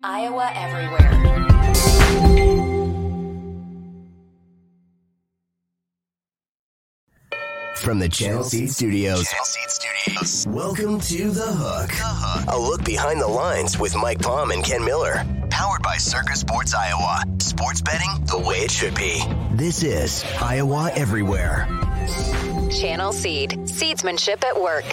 Iowa Everywhere. From the Channel Seed Studios. Channel Seed Studios. Welcome to The Hook. The Hook. A look behind the lines with Mike Palm and Ken Miller. Powered by Circa Sports Iowa. Sports betting the way it should be. This is Iowa Everywhere. Channel Seed. Seedsmanship at work.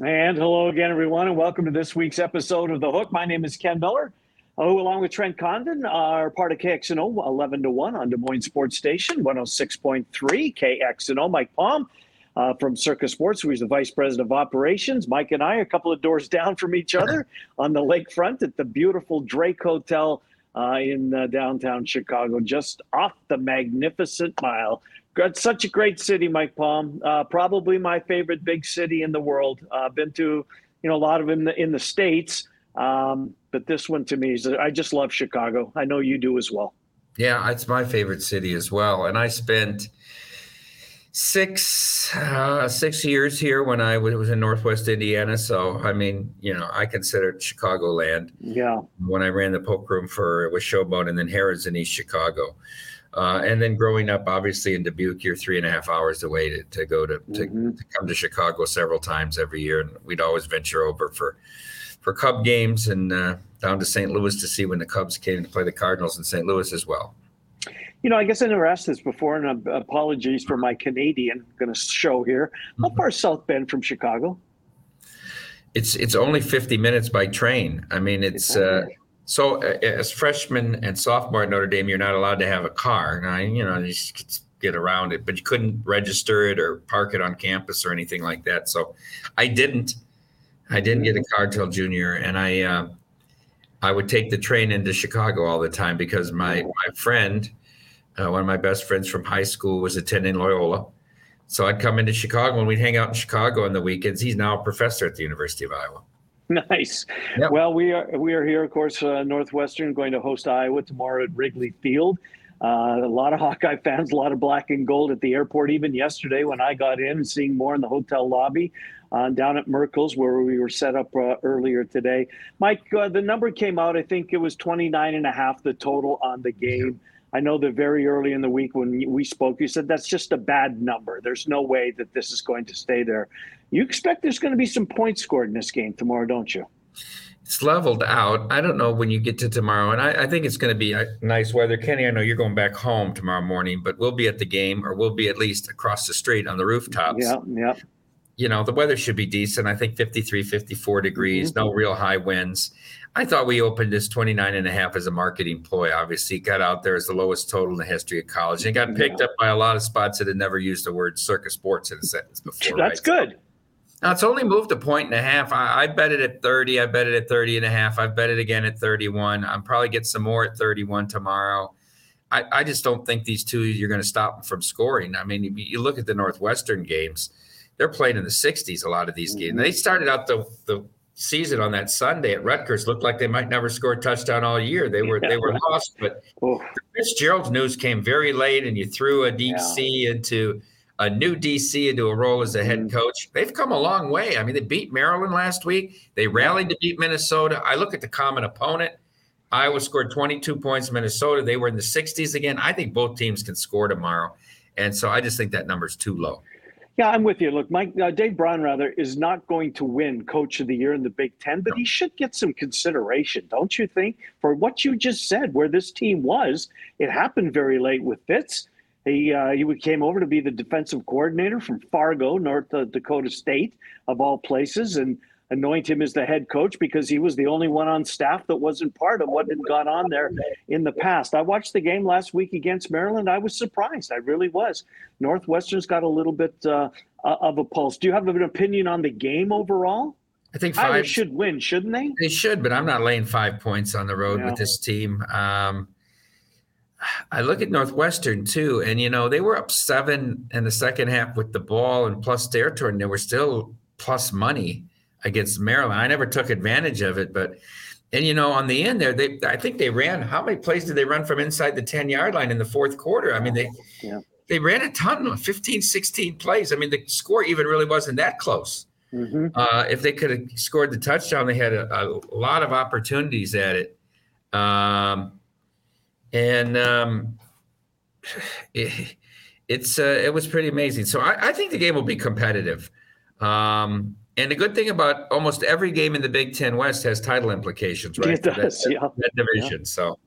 And hello again, everyone, and welcome to this week's episode of The Hook. My name is Ken Miller, who, along with Trent Condon, are part of KXNO 11 to 1 on Des Moines Sports Station, 106.3 KXNO. Mike Palm uh, from Circa Sports, who is the Vice President of Operations. Mike and I are a couple of doors down from each other on the lakefront at the beautiful Drake Hotel uh, in uh, downtown Chicago, just off the magnificent mile Got such a great city, Mike Palm. Uh, probably my favorite big city in the world. I've uh, been to, you know, a lot of them in the, in the states, um, but this one to me is. I just love Chicago. I know you do as well. Yeah, it's my favorite city as well, and I spent six uh, six years here when I was in Northwest Indiana. So I mean, you know, I consider it Chicagoland. Yeah. When I ran the poke room for it was Showboat and then Harrah's in East Chicago. Uh, and then growing up, obviously in Dubuque, you're three and a half hours away to, to go to, to, mm-hmm. to, come to Chicago several times every year, and we'd always venture over for for Cub games and uh, down to St. Louis to see when the Cubs came to play the Cardinals in St. Louis as well. You know, I guess I never asked this before, and apologies for my Canadian going to show here. How mm-hmm. far South Bend from Chicago? It's it's only 50 minutes by train. I mean, it's. Uh, so as freshman and sophomore at Notre Dame, you're not allowed to have a car. Now, you know, you get around it, but you couldn't register it or park it on campus or anything like that. So I didn't. I didn't get a car till junior, and I uh, I would take the train into Chicago all the time because my my friend, uh, one of my best friends from high school, was attending Loyola. So I'd come into Chicago and we'd hang out in Chicago on the weekends. He's now a professor at the University of Iowa. Nice. Yep. Well, we are we are here, of course, uh, Northwestern going to host Iowa tomorrow at Wrigley Field. Uh, a lot of Hawkeye fans, a lot of black and gold at the airport. Even yesterday, when I got in, and seeing more in the hotel lobby uh, down at Merkle's, where we were set up uh, earlier today. Mike, uh, the number came out. I think it was 29 and a half the total on the game. I know that very early in the week when we spoke, you said that's just a bad number. There's no way that this is going to stay there. You expect there's going to be some points scored in this game tomorrow, don't you? It's leveled out. I don't know when you get to tomorrow, and I, I think it's going to be nice weather. Kenny, I know you're going back home tomorrow morning, but we'll be at the game, or we'll be at least across the street on the rooftops. Yeah, yeah. You know, the weather should be decent. I think 53, 54 degrees, mm-hmm. no real high winds. I thought we opened this 29 and a half as a marketing ploy. Obviously, got out there as the lowest total in the history of college and got picked yeah. up by a lot of spots that had never used the word Circa Sports in a sentence before. That's right? good. Now it's only moved a point and a half. I, I bet it at 30. I bet it at 30 and a half. I bet it again at 31. I'm probably get some more at 31 tomorrow. I, I just don't think these two you're going to stop them from scoring. I mean, you, you look at the Northwestern games; they're playing in the 60s. A lot of these games. They started out the the season on that Sunday at Rutgers looked like they might never score a touchdown all year. They were they were lost, but. Fitzgerald's news came very late, and you threw a deep yeah. into a new DC into a role as a head mm-hmm. coach. They've come a long way. I mean, they beat Maryland last week. They rallied to beat Minnesota. I look at the common opponent. Iowa scored 22 points. Minnesota, they were in the 60s again. I think both teams can score tomorrow. And so I just think that number's too low. Yeah, I'm with you. Look, Mike uh, Dave Braun rather is not going to win Coach of the Year in the Big Ten, but he should get some consideration, don't you think? For what you just said, where this team was, it happened very late with Fitz. He uh, he came over to be the defensive coordinator from Fargo, North Dakota State, of all places, and anoint him as the head coach because he was the only one on staff that wasn't part of what had gone on there in the past. I watched the game last week against Maryland. I was surprised. I really was. Northwestern's got a little bit uh, of a pulse. Do you have an opinion on the game overall? I think five Iowa should win, shouldn't they? They should, but I'm not laying five points on the road with this team. Um, I look at Northwestern too, and you know they were up seven in the second half with the ball and plus territory, and they were still plus money against Maryland. I never took advantage of it, but and you know on the end there, they I think they ran. How many plays did they run from inside the ten yard line in the fourth quarter? I mean they yeah. they ran a ton, 15, 16 plays. I mean the score even really wasn't that close. Mm-hmm. Uh, if they could have scored the touchdown, they had a, a lot of opportunities at it. Um, and um, it, it's uh, it was pretty amazing. So I, I, think the game will be competitive. Um, and the good thing about almost every game in the Big Ten West has title implications, right? It does, that, yeah. That division. Yeah. So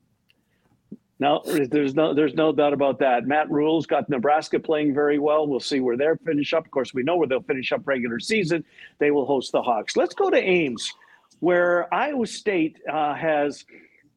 no, there's no there's no doubt about that. Matt Rhule's got Nebraska playing very well. We'll see where they'll finish up. Of course, we know where they'll finish up regular season. They will host the Hawks. Let's go to Ames, where Iowa State uh, has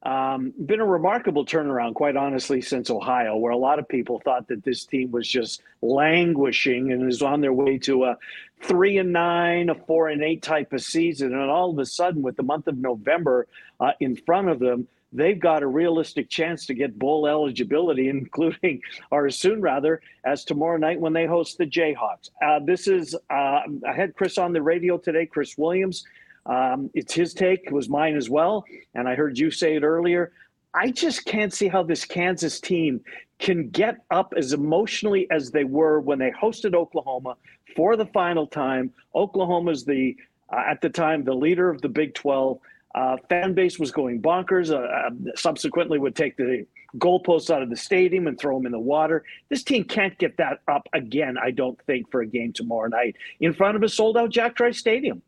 um, been a remarkable turnaround, quite honestly, since Ohio, where a lot of people thought that this team was just languishing and is on their way to a three and nine, a four and eight type of season. And all of a sudden, with the month of November uh, in front of them, they've got a realistic chance to get bowl eligibility, including, or soon rather, as tomorrow night when they host the Jayhawks. Uh, this is, uh, I had Chris on the radio today, Chris Williams. Um, it's his take, it was mine as well. And I heard you say it earlier. I just can't see how this Kansas team can get up as emotionally as they were when they hosted Oklahoma for the final time. Oklahoma's the, uh, at the time, the leader of the Big 12. Uh, fan base was going bonkers. Uh, uh, subsequently, would take the goalposts out of the stadium and throw them in the water. This team can't get that up again. I don't think for a game tomorrow night in front of a sold-out Jack Trice Stadium.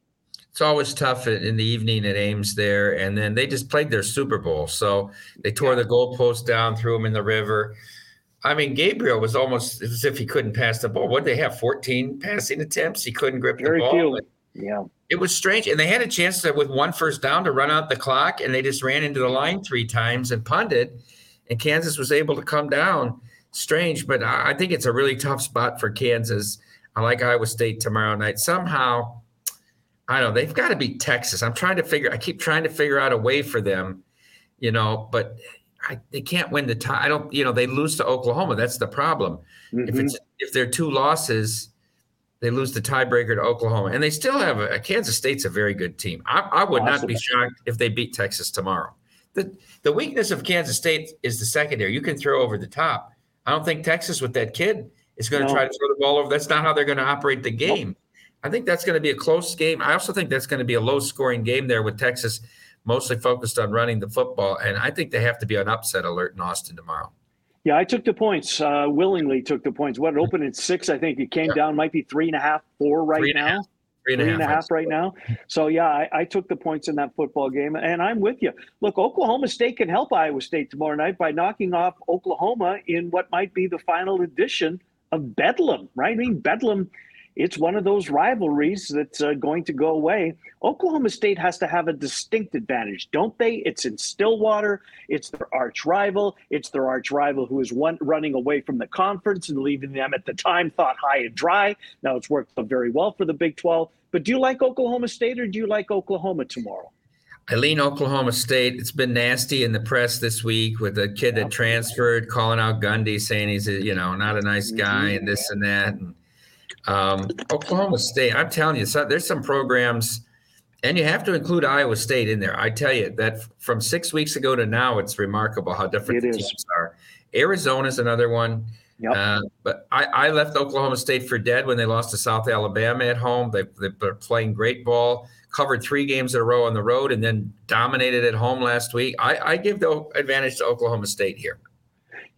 It's always tough in the evening at Ames there, and then they just played their Super Bowl, so they tore the goalposts down, threw them in the river. I mean, Gabriel was almost as if he couldn't pass the ball. What did they have? 14 passing attempts. He couldn't grip Very the ball. Few. Yeah. It was strange. And they had a chance to, with one first down, to run out the clock, and they just ran into the line three times and punted. And Kansas was able to come down. Strange, but I think it's a really tough spot for Kansas. I like Iowa State tomorrow night. Somehow, I don't know, they've got to beat Texas. I'm trying to figure, I keep trying to figure out a way for them, you know, but I, they can't win the tie. I don't, you know, they lose to Oklahoma. That's the problem. Mm-hmm. If it's if they're two losses, they lose the tiebreaker to Oklahoma, and they still have a, a Kansas State's a very good team. I, I would awesome. not be shocked if they beat Texas tomorrow. The the weakness of Kansas State is the secondary. You can throw over the top. I don't think Texas with that kid is going to no. try to throw the ball over. That's not how they're going to operate the game. I think that's going to be a close game. I also think that's going to be a low scoring game there with Texas mostly focused on running the football. And I think they have to be on upset alert in Austin tomorrow. Yeah, I took the points. Uh, willingly took the points. What it opened at six, I think it came yeah. down. Might be three and a half, four right three now. Three and, three and a half, right now. So yeah, I, I, took the points in that football game, and I'm with you. Look, Oklahoma State can help Iowa State tomorrow night by knocking off Oklahoma in what might be the final edition of Bedlam. Right? I mean, Bedlam it's one of those rivalries that's uh, going to go away. Oklahoma State has to have a distinct advantage, don't they? It's in Stillwater. It's their arch rival. It's their arch rival who is one, running away from the conference and leaving them at the time thought high and dry. Now it's worked very well for the Big 12. But do you like Oklahoma State or do you like Oklahoma tomorrow? I lean Oklahoma State. It's been nasty in the press this week with a kid that transferred, calling out Gundy, saying he's a, you know not a nice guy and this and that. And um, Oklahoma State, I'm telling you, so there's some programs, and you have to include Iowa State in there. I tell you that from six weeks ago to now, it's remarkable how different it the is. teams are. Arizona's another one. Yep. Uh, but I, I, left Oklahoma State for dead when they lost to South Alabama at home. They, they're playing great ball, covered three games in a row on the road, and then dominated at home last week. I, I give the advantage to Oklahoma State here.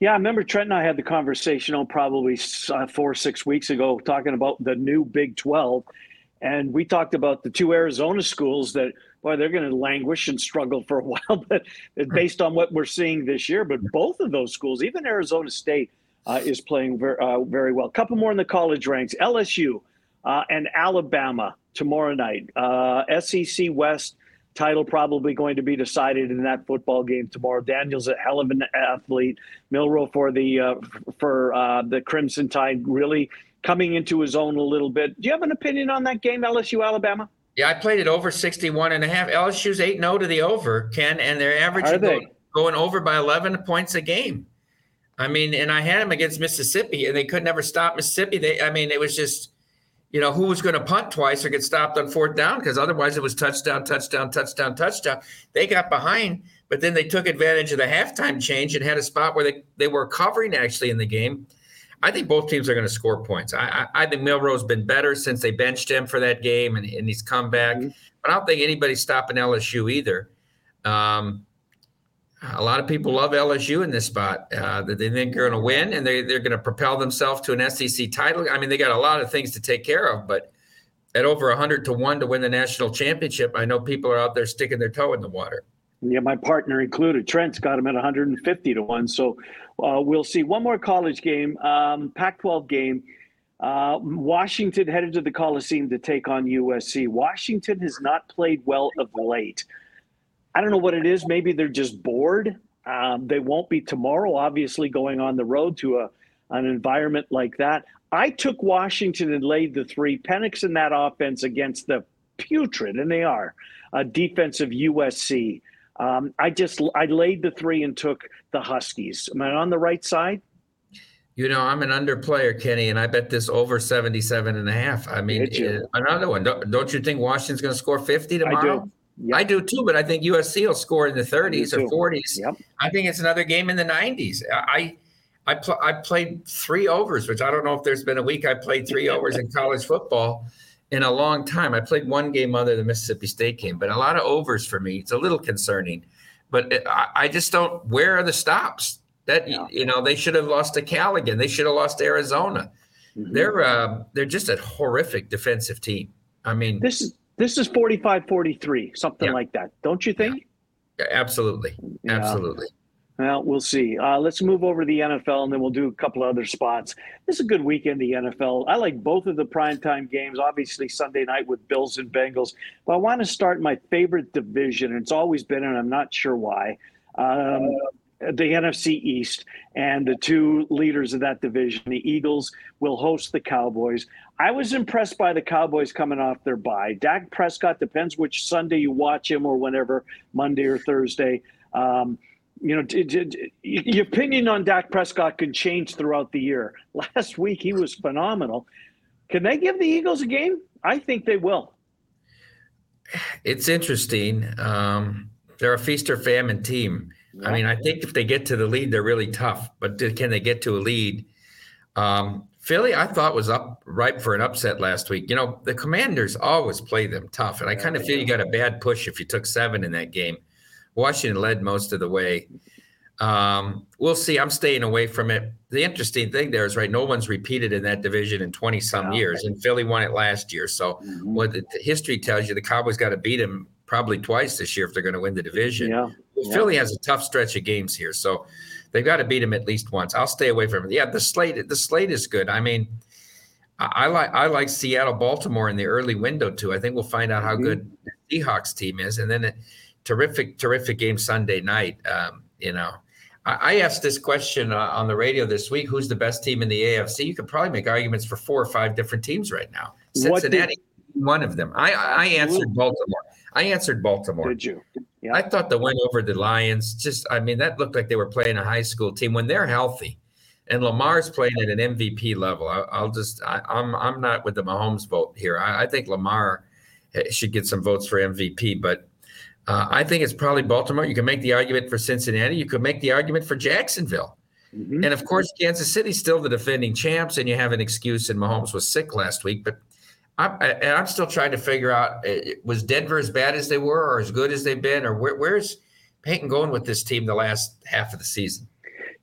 Yeah, I remember Trent and I had the conversation on oh, probably uh, four or six weeks ago talking about the new Big 12. And we talked about the two Arizona schools that, boy, they're going to languish and struggle for a while, but based on what we're seeing this year. But both of those schools, even Arizona State, uh, is playing very, uh, very well. A couple more in the college ranks LSU uh, and Alabama tomorrow night. Uh, SEC West title probably going to be decided in that football game tomorrow. Daniel's a hell of an athlete. Milroe for the uh, for uh, the Crimson Tide really coming into his own a little bit. Do you have an opinion on that game, LSU Alabama? Yeah, I played it over 61 and a half. LSU's 8 0 to the over, Ken, and they're averaging they? Going, going over by 11 points a game. I mean, and I had them against Mississippi, and they could never stop Mississippi. They, I mean, it was just you know, who was going to punt twice or get stopped on fourth down because otherwise it was touchdown, touchdown, touchdown, touchdown. They got behind, but then they took advantage of the halftime change and had a spot where they, they were covering actually in the game. I think both teams are going to score points. I, I, I think Milroe's been better since they benched him for that game, and, and he's come back. Mm-hmm. But I don't think anybody's stopping LSU either. Um, a lot of people love LSU in this spot. Uh, that they think they're going to win, and they they're going to propel themselves to an SEC title. I mean, they got a lot of things to take care of, but at over hundred to one to win the national championship, I know people are out there sticking their toe in the water. Yeah, my partner included. Trent's got him at 150 to one. So uh, we'll see. One more college game, um, Pac-12 game. Uh, Washington headed to the Coliseum to take on USC. Washington has not played well of late. I don't know what it is. Maybe they're just bored. Um, they won't be tomorrow, obviously, going on the road to a, an environment like that. I took Washington and laid the three. Penix in that offense against the putrid, and they are, a defensive USC. Um, I just I laid the three and took the Huskies. Am I on the right side? You know, I'm an underplayer, Kenny, and I bet this over 77 and a half. I mean, uh, another one. Don't, don't, you think Washington's going to score 50 tomorrow? I do. Yep. I do too, but I think USC will score in the 30s or 40s. Yep. I think it's another game in the 90s. I I, pl- I played three overs, which I don't know if there's been a week I played three overs in college football in a long time. I played one game other than Mississippi State game, but a lot of overs for me. It's a little concerning, but it, I, I, just don't. Where are the stops? That yeah. you know they should have lost to Cal again. They should have lost to Arizona. Mm-hmm. They're uh, they're just a horrific defensive team. I mean, this is this is 45-43, something yeah. like that. Don't you think? Yeah. Absolutely, absolutely. Well, we'll see. Uh, let's move over to the NFL, and then we'll do a couple of other spots. This is a good weekend, the NFL. I like both of the primetime games. Obviously, Sunday night with Bills and Bengals. But I want to start my favorite division, and it's always been, and I'm not sure why. Um, the NFC East and the two leaders of that division, the Eagles, will host the Cowboys. I was impressed by the Cowboys coming off their bye. Dak Prescott depends which Sunday you watch him or whenever, Monday or Thursday. Um, you know, d- d- d- your opinion on Dak Prescott can change throughout the year. Last week he was phenomenal. Can they give the Eagles a game? I think they will. It's interesting. Um, they're a feast or famine team. Yeah. I mean, I think if they get to the lead, they're really tough. But can they get to a lead? Um, Philly, I thought was up ripe for an upset last week. You know, the Commanders always play them tough, and I kind of feel you got a bad push if you took seven in that game. Washington led most of the way. Um, we'll see. I'm staying away from it. The interesting thing there is, right, no one's repeated in that division in 20 some years, and Philly won it last year. So, mm-hmm. what the, the, history tells you, the Cowboys got to beat them probably twice this year if they're going to win the division. Yeah. yeah. Philly has a tough stretch of games here, so they've got to beat them at least once. I'll stay away from it. Yeah, the slate, the slate is good. I mean, I, I like I like Seattle, Baltimore in the early window too. I think we'll find out how mm-hmm. good the Seahawks team is, and then. a terrific, terrific game Sunday night. Um, you know, I, I, asked this question uh, on the radio this week: Who's the best team in the AFC? You could probably make arguments for four or five different teams right now. Cincinnati, did, one of them. I, I answered Baltimore. I answered Baltimore. Did you? Yeah. I thought the win over the Lions. Just, I mean, that looked like they were playing a high school team when they're healthy. And Lamar's playing at an MVP level. I, will just, I, am I'm, I'm not with the Mahomes vote here. I, I think Lamar eh, should get some votes for MVP, but uh, I think it's probably Baltimore. You can make the argument for Cincinnati. You could make the argument for Jacksonville. Mm-hmm. And of course, Kansas City's still the defending champs, and you have an excuse, and Mahomes was sick last week. But I'm, and I'm still trying to figure out uh, was Denver as bad as they were, or as good as they've been, or where, where's Payton going with this team the last half of the season?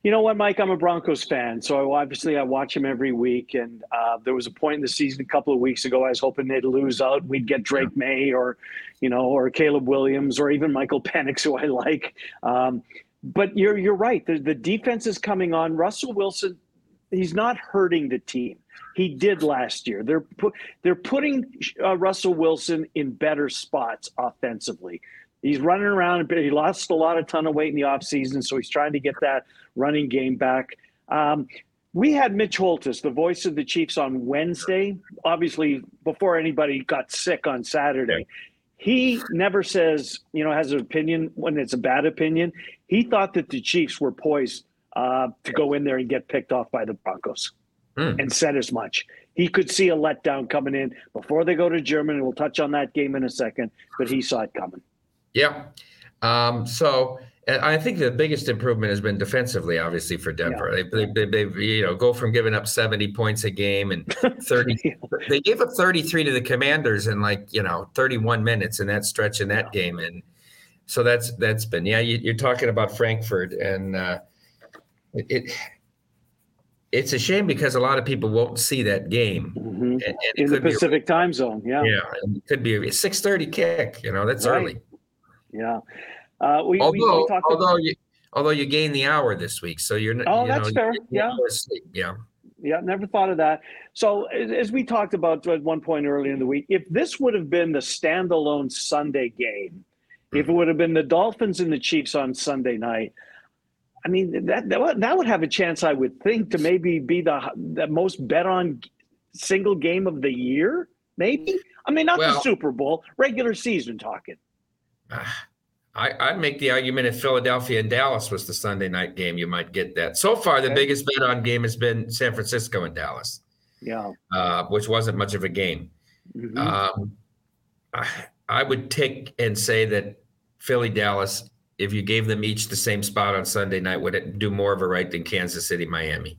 You know what, Mike? I'm a Broncos fan, so obviously I watch him every week. And uh, there was a point in the season a couple of weeks ago I was hoping they'd lose out. We'd get Drake. Maye or, you know, or Caleb Williams or even Michael Penix, who I like. Um, but you're you're right. The, the defense is coming on. Russell Wilson, he's not hurting the team. He did last year. They're put they're putting uh, Russell Wilson in better spots offensively. He's running around. He lost a lot of ton of weight in the offseason, so he's trying to get that running game back. Um, we had Mitch Holthus, the voice of the Chiefs, on Wednesday, obviously before anybody got sick on Saturday. He never says, you know, has an opinion when it's a bad opinion. He thought that the Chiefs were poised uh, to go in there and get picked off by the Broncos mm. and said as much. He could see a letdown coming in before they go to Germany. We'll touch on that game in a second, but he saw it coming. Yeah. Um, so I think the biggest improvement has been defensively, obviously for Denver. Yeah. They, they, they, they, you know, go from giving up 70 points a game and 30. yeah. They gave up 33 to the Commanders in like you know 31 minutes in that stretch in that yeah. game, and so that's that's been yeah. You, are talking about Frankfurt, and uh, it, it, it's a shame because a lot of people won't see that game mm-hmm. and, and in the Pacific a, time zone. Yeah, yeah, it could be a 6:30 kick. You know, that's right. early. Yeah. Uh, we, although, we, we although about, you although you gain the hour this week, so you're not. oh you that's know, fair. Yeah. Yeah. Yeah, never thought of that. So, as we talked about at one point earlier in the week, if this would have been the standalone Sunday game, mm-hmm. if it would have been the Dolphins and the Chiefs on Sunday night, I mean that that would have a chance, I would think, to maybe be the the most bet on single game of the year. Maybe. I mean, not well, the Super Bowl, regular season talking. I, I'd make the argument if Philadelphia and Dallas was the Sunday night game, you might get that. So far, the okay. biggest bet on game has been San Francisco and Dallas. Yeah. Uh, which wasn't much of a game. Mm-hmm. Um, I, I would take and say that Philly Dallas, if you gave them each the same spot on Sunday night, would it do more of a right than Kansas City, Miami?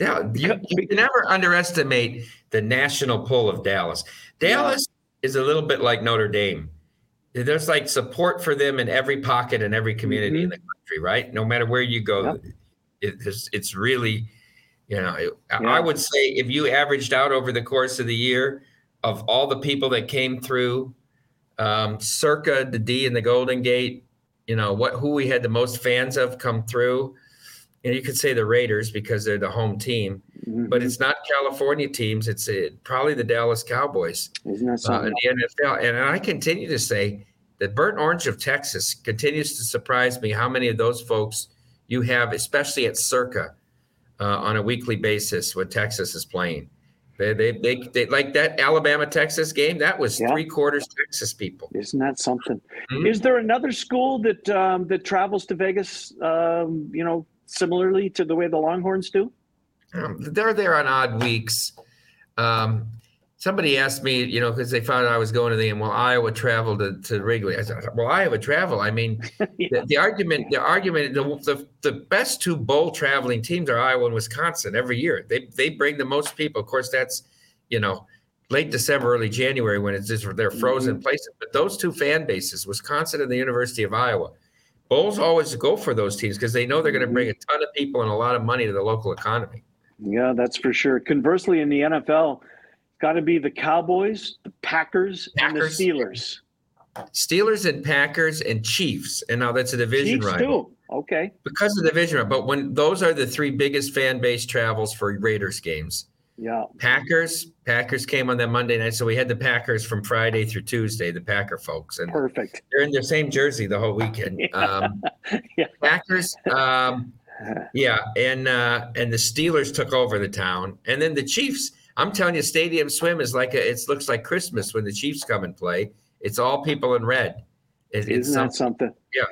Now, you, you can never underestimate the national pull of Dallas. Dallas yeah. is a little bit like Notre Dame there's like support for them in every pocket and every community mm-hmm. in the country, right? No matter where you go, yep. it's it's really, you know, yeah. I would say if you averaged out over the course of the year of all the people that came through, um, circa the D and the Golden Gate, you know what who we had the most fans of come through. And you could say the Raiders because they're the home team, mm-hmm. but it's not California teams. It's a, uh, probably the Dallas Cowboys Isn't that uh, in the NFL. And I continue to say the burnt orange of Texas continues to surprise me. How many of those folks you have, especially at Circa, uh, on a weekly basis when Texas is playing? They, they, they, they like that Alabama Texas game. That was yeah. three quarters Texas people. Isn't that something? Mm-hmm. Is there another school that um, that travels to Vegas? Um, you know, similarly to the way the Longhorns do. Um, they're there on odd weeks. Um, somebody asked me, you know, because they found out I was going to the well, Iowa travel to, to Wrigley. I said, well, Iowa travel. I mean, yeah. the, the, argument, the argument, the, the, the best two bowl traveling teams are Iowa and Wisconsin every year. They they bring the most people. Of course, that's you know late December, early January when it's just they're frozen mm-hmm. places. But those two fan bases, Wisconsin and the University of Iowa, bowls always go for those teams because they know they're going to bring mm-hmm. a ton of people and a lot of money to the local economy. Yeah, that's for sure. Conversely, in the NFL got to be the Cowboys, the Packers, Packers, and the Steelers. Steelers and Packers and Chiefs, and now that's a division Chiefs rival. Too. Okay. Because of the division, run, but when those are the three biggest fan base travels for Raiders games. Yeah. Packers, Packers came on that Monday night, so we had the Packers from Friday through Tuesday, the Packer folks, and perfect. They're in the same jersey the whole weekend. yeah. Um, yeah. Packers, um, yeah, and uh, and the Steelers took over the town, and then the Chiefs I'm telling you, Stadium Swim is like a, it looks like Christmas when the Chiefs come and play. It's all people in red. It, Isn't that something? Yeah.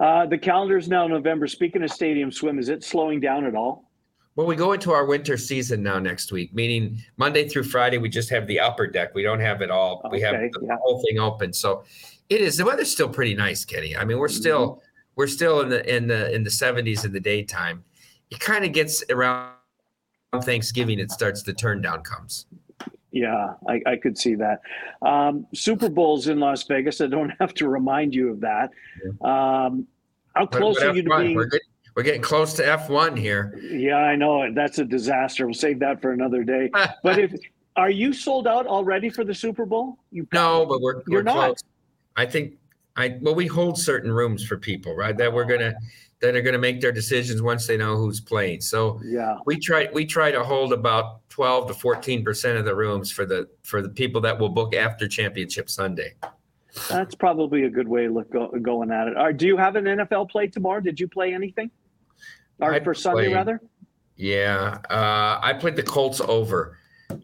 Uh, the calendar is now November. Speaking of Stadium Swim, is it slowing down at all? Well, we go into our winter season now next week, meaning Monday through Friday, we just have the upper deck. We don't have it all. Okay, we have the yeah. whole thing open. So it is the weather's still pretty nice, Kenny. I mean, we're still mm-hmm. we're still in the in the in the 70s in the daytime. It kind of gets around Thanksgiving, it starts the turn down comes. Yeah, I, I could see that. Um, Super Bowl's in Las Vegas. I don't have to remind you of that. Um, how close are you to being? We're, getting, we're getting close to F1 here. Yeah, I know. That's a disaster. We'll save that for another day. but if are you sold out already for the Super Bowl? You no, but we're, we're You're close. Not. I think I well, we hold certain rooms for people, right? That we're gonna that are going to make their decisions once they know who's playing. So yeah, we try we try to hold about twelve to fourteen percent of the rooms for the for the people that will book after Championship Sunday. That's probably a good way of look go, going at it. Right, do you have an NFL play tomorrow? Did you play anything? Or I for Sunday rather? Yeah, uh, I played the Colts over.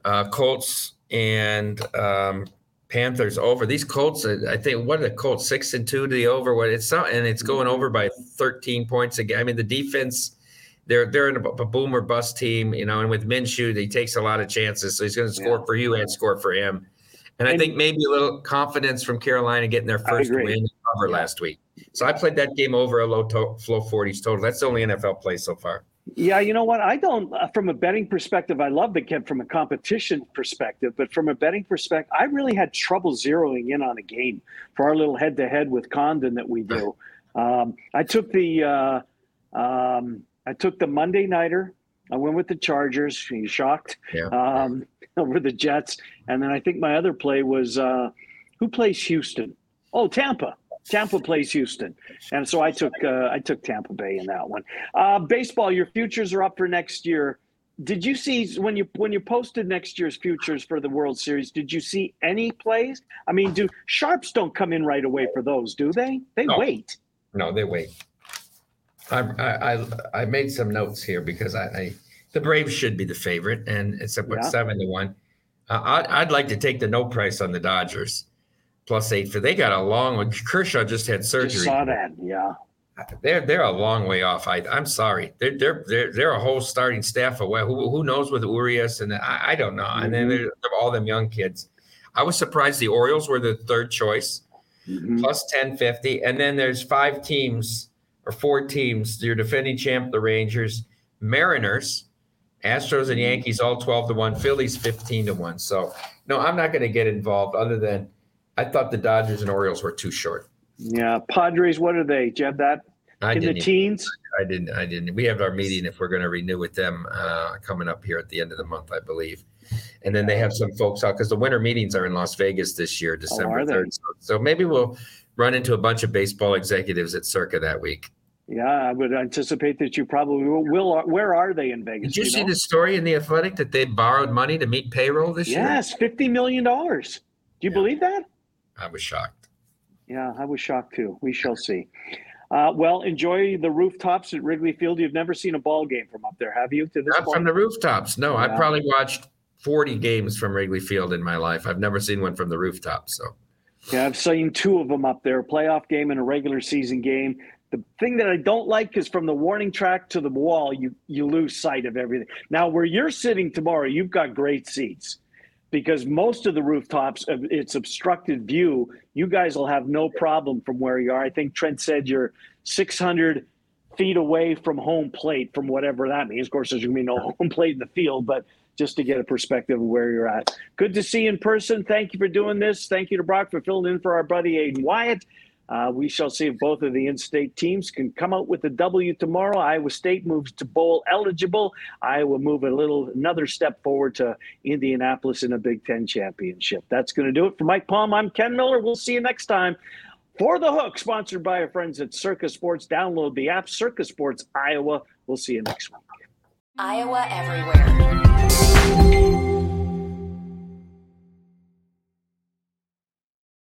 Uh, Colts and um, Panthers over. These Colts, uh, I think, what are the Colts six and two to the over? What it's not, and it's going over by 13 points again. I mean, the defense, they're they're in a, a boomer bust team, you know, and with Minshew, he takes a lot of chances, so he's going to score yeah. for you and score for him. And I think maybe a little confidence from Carolina getting their first win cover last week. So I played that game over a low to- flow 40s total. That's the only NFL play so far. Yeah, you know what? I don't, uh, from a betting perspective, I love the kid from a competition perspective, but from a betting perspective, I really had trouble zeroing in on a game for our little head to head with Condon that we do. Um, I took the, uh, um, I took the Monday nighter. I went with the Chargers. You shocked? Yeah. Um, over the Jets. And then I think my other play was uh, who plays Houston? Oh, Tampa. Tampa plays Houston, and so I took uh, I took Tampa Bay in that one. Uh, baseball, your futures are up for next year. Did you see when you when you posted next year's futures for the World Series? Did you see any plays? I mean, do sharps don't come in right away for those, do they? They No. wait. No, they wait. I, I I I made some notes here because I, I the Braves should be the favorite, and it's at Yeah. seven to one. Uh, I'd, I'd like to take the no price on the Dodgers, plus eight for they got a long one. Kershaw just had surgery. Just saw that. Yeah. They're they're a long way off. I I'm sorry. They're they're they're, they're a whole starting staff away. Who who knows with Urias and I, I don't know. And then Mhm. they're, they're all them young kids. I was surprised the Orioles were the third choice Mhm. plus 1050 and then there's five teams or four teams your defending champ the rangers mariners astros and yankees all 12 to 1 phillies 15 to 1 so no i'm not going to get involved other than i thought the dodgers and orioles were too short Yeah. Padres, what are they? Do you have that i in the even- teens? i didn't i didn't we have our meeting if we're going to renew with them uh, coming up here at the end of the month i believe and then they have some folks out because the winter meetings are in las vegas this year december are they? 3rd so, so maybe we'll run into a bunch of baseball executives at circa that week Yeah, I would anticipate that you probably will. will where are they in Vegas? Did you do see know? the story in the Athletic that they borrowed money to meet payroll this year? Yes, fifty million dollars. Do you Yeah. believe that? I was shocked. Yeah, I was shocked too. We shall see. Uh, well, enjoy the rooftops at Wrigley Field. You've never seen a ball game from up there, have you? To this Not point, from the rooftops. No, I Yeah. probably watched 40 games from Wrigley Field in my life. I've never seen one from the rooftops. So yeah, I've seen two of them up there: a playoff game and a regular season game. The thing that I don't like is from the warning track to the wall, you you lose sight of everything. Now, where you're sitting tomorrow, you've got great seats because most of the rooftops, uh, it's obstructed view. You guys will have no problem from where you are. I think Trent said you're 600 feet away from home plate, from whatever that means. Of course, there's going to be no home plate in the field, but just to get a perspective of where you're at. Good to see you in person. Thank you for doing this. Thank you to Brock for filling in for our buddy Aiden Wyatt. Uh, we shall see if both of the in-state teams can come out with a W tomorrow. Iowa State moves to bowl eligible. Iowa move a little another step forward to Indianapolis in a Big Ten championship. That's going to do it for Mike Palm. I'm Ken Miller. We'll see you next time. For the Hook, sponsored by our friends at Circa Sports. Download the app, Circa Sports Iowa. We'll see you next week. Iowa Everywhere.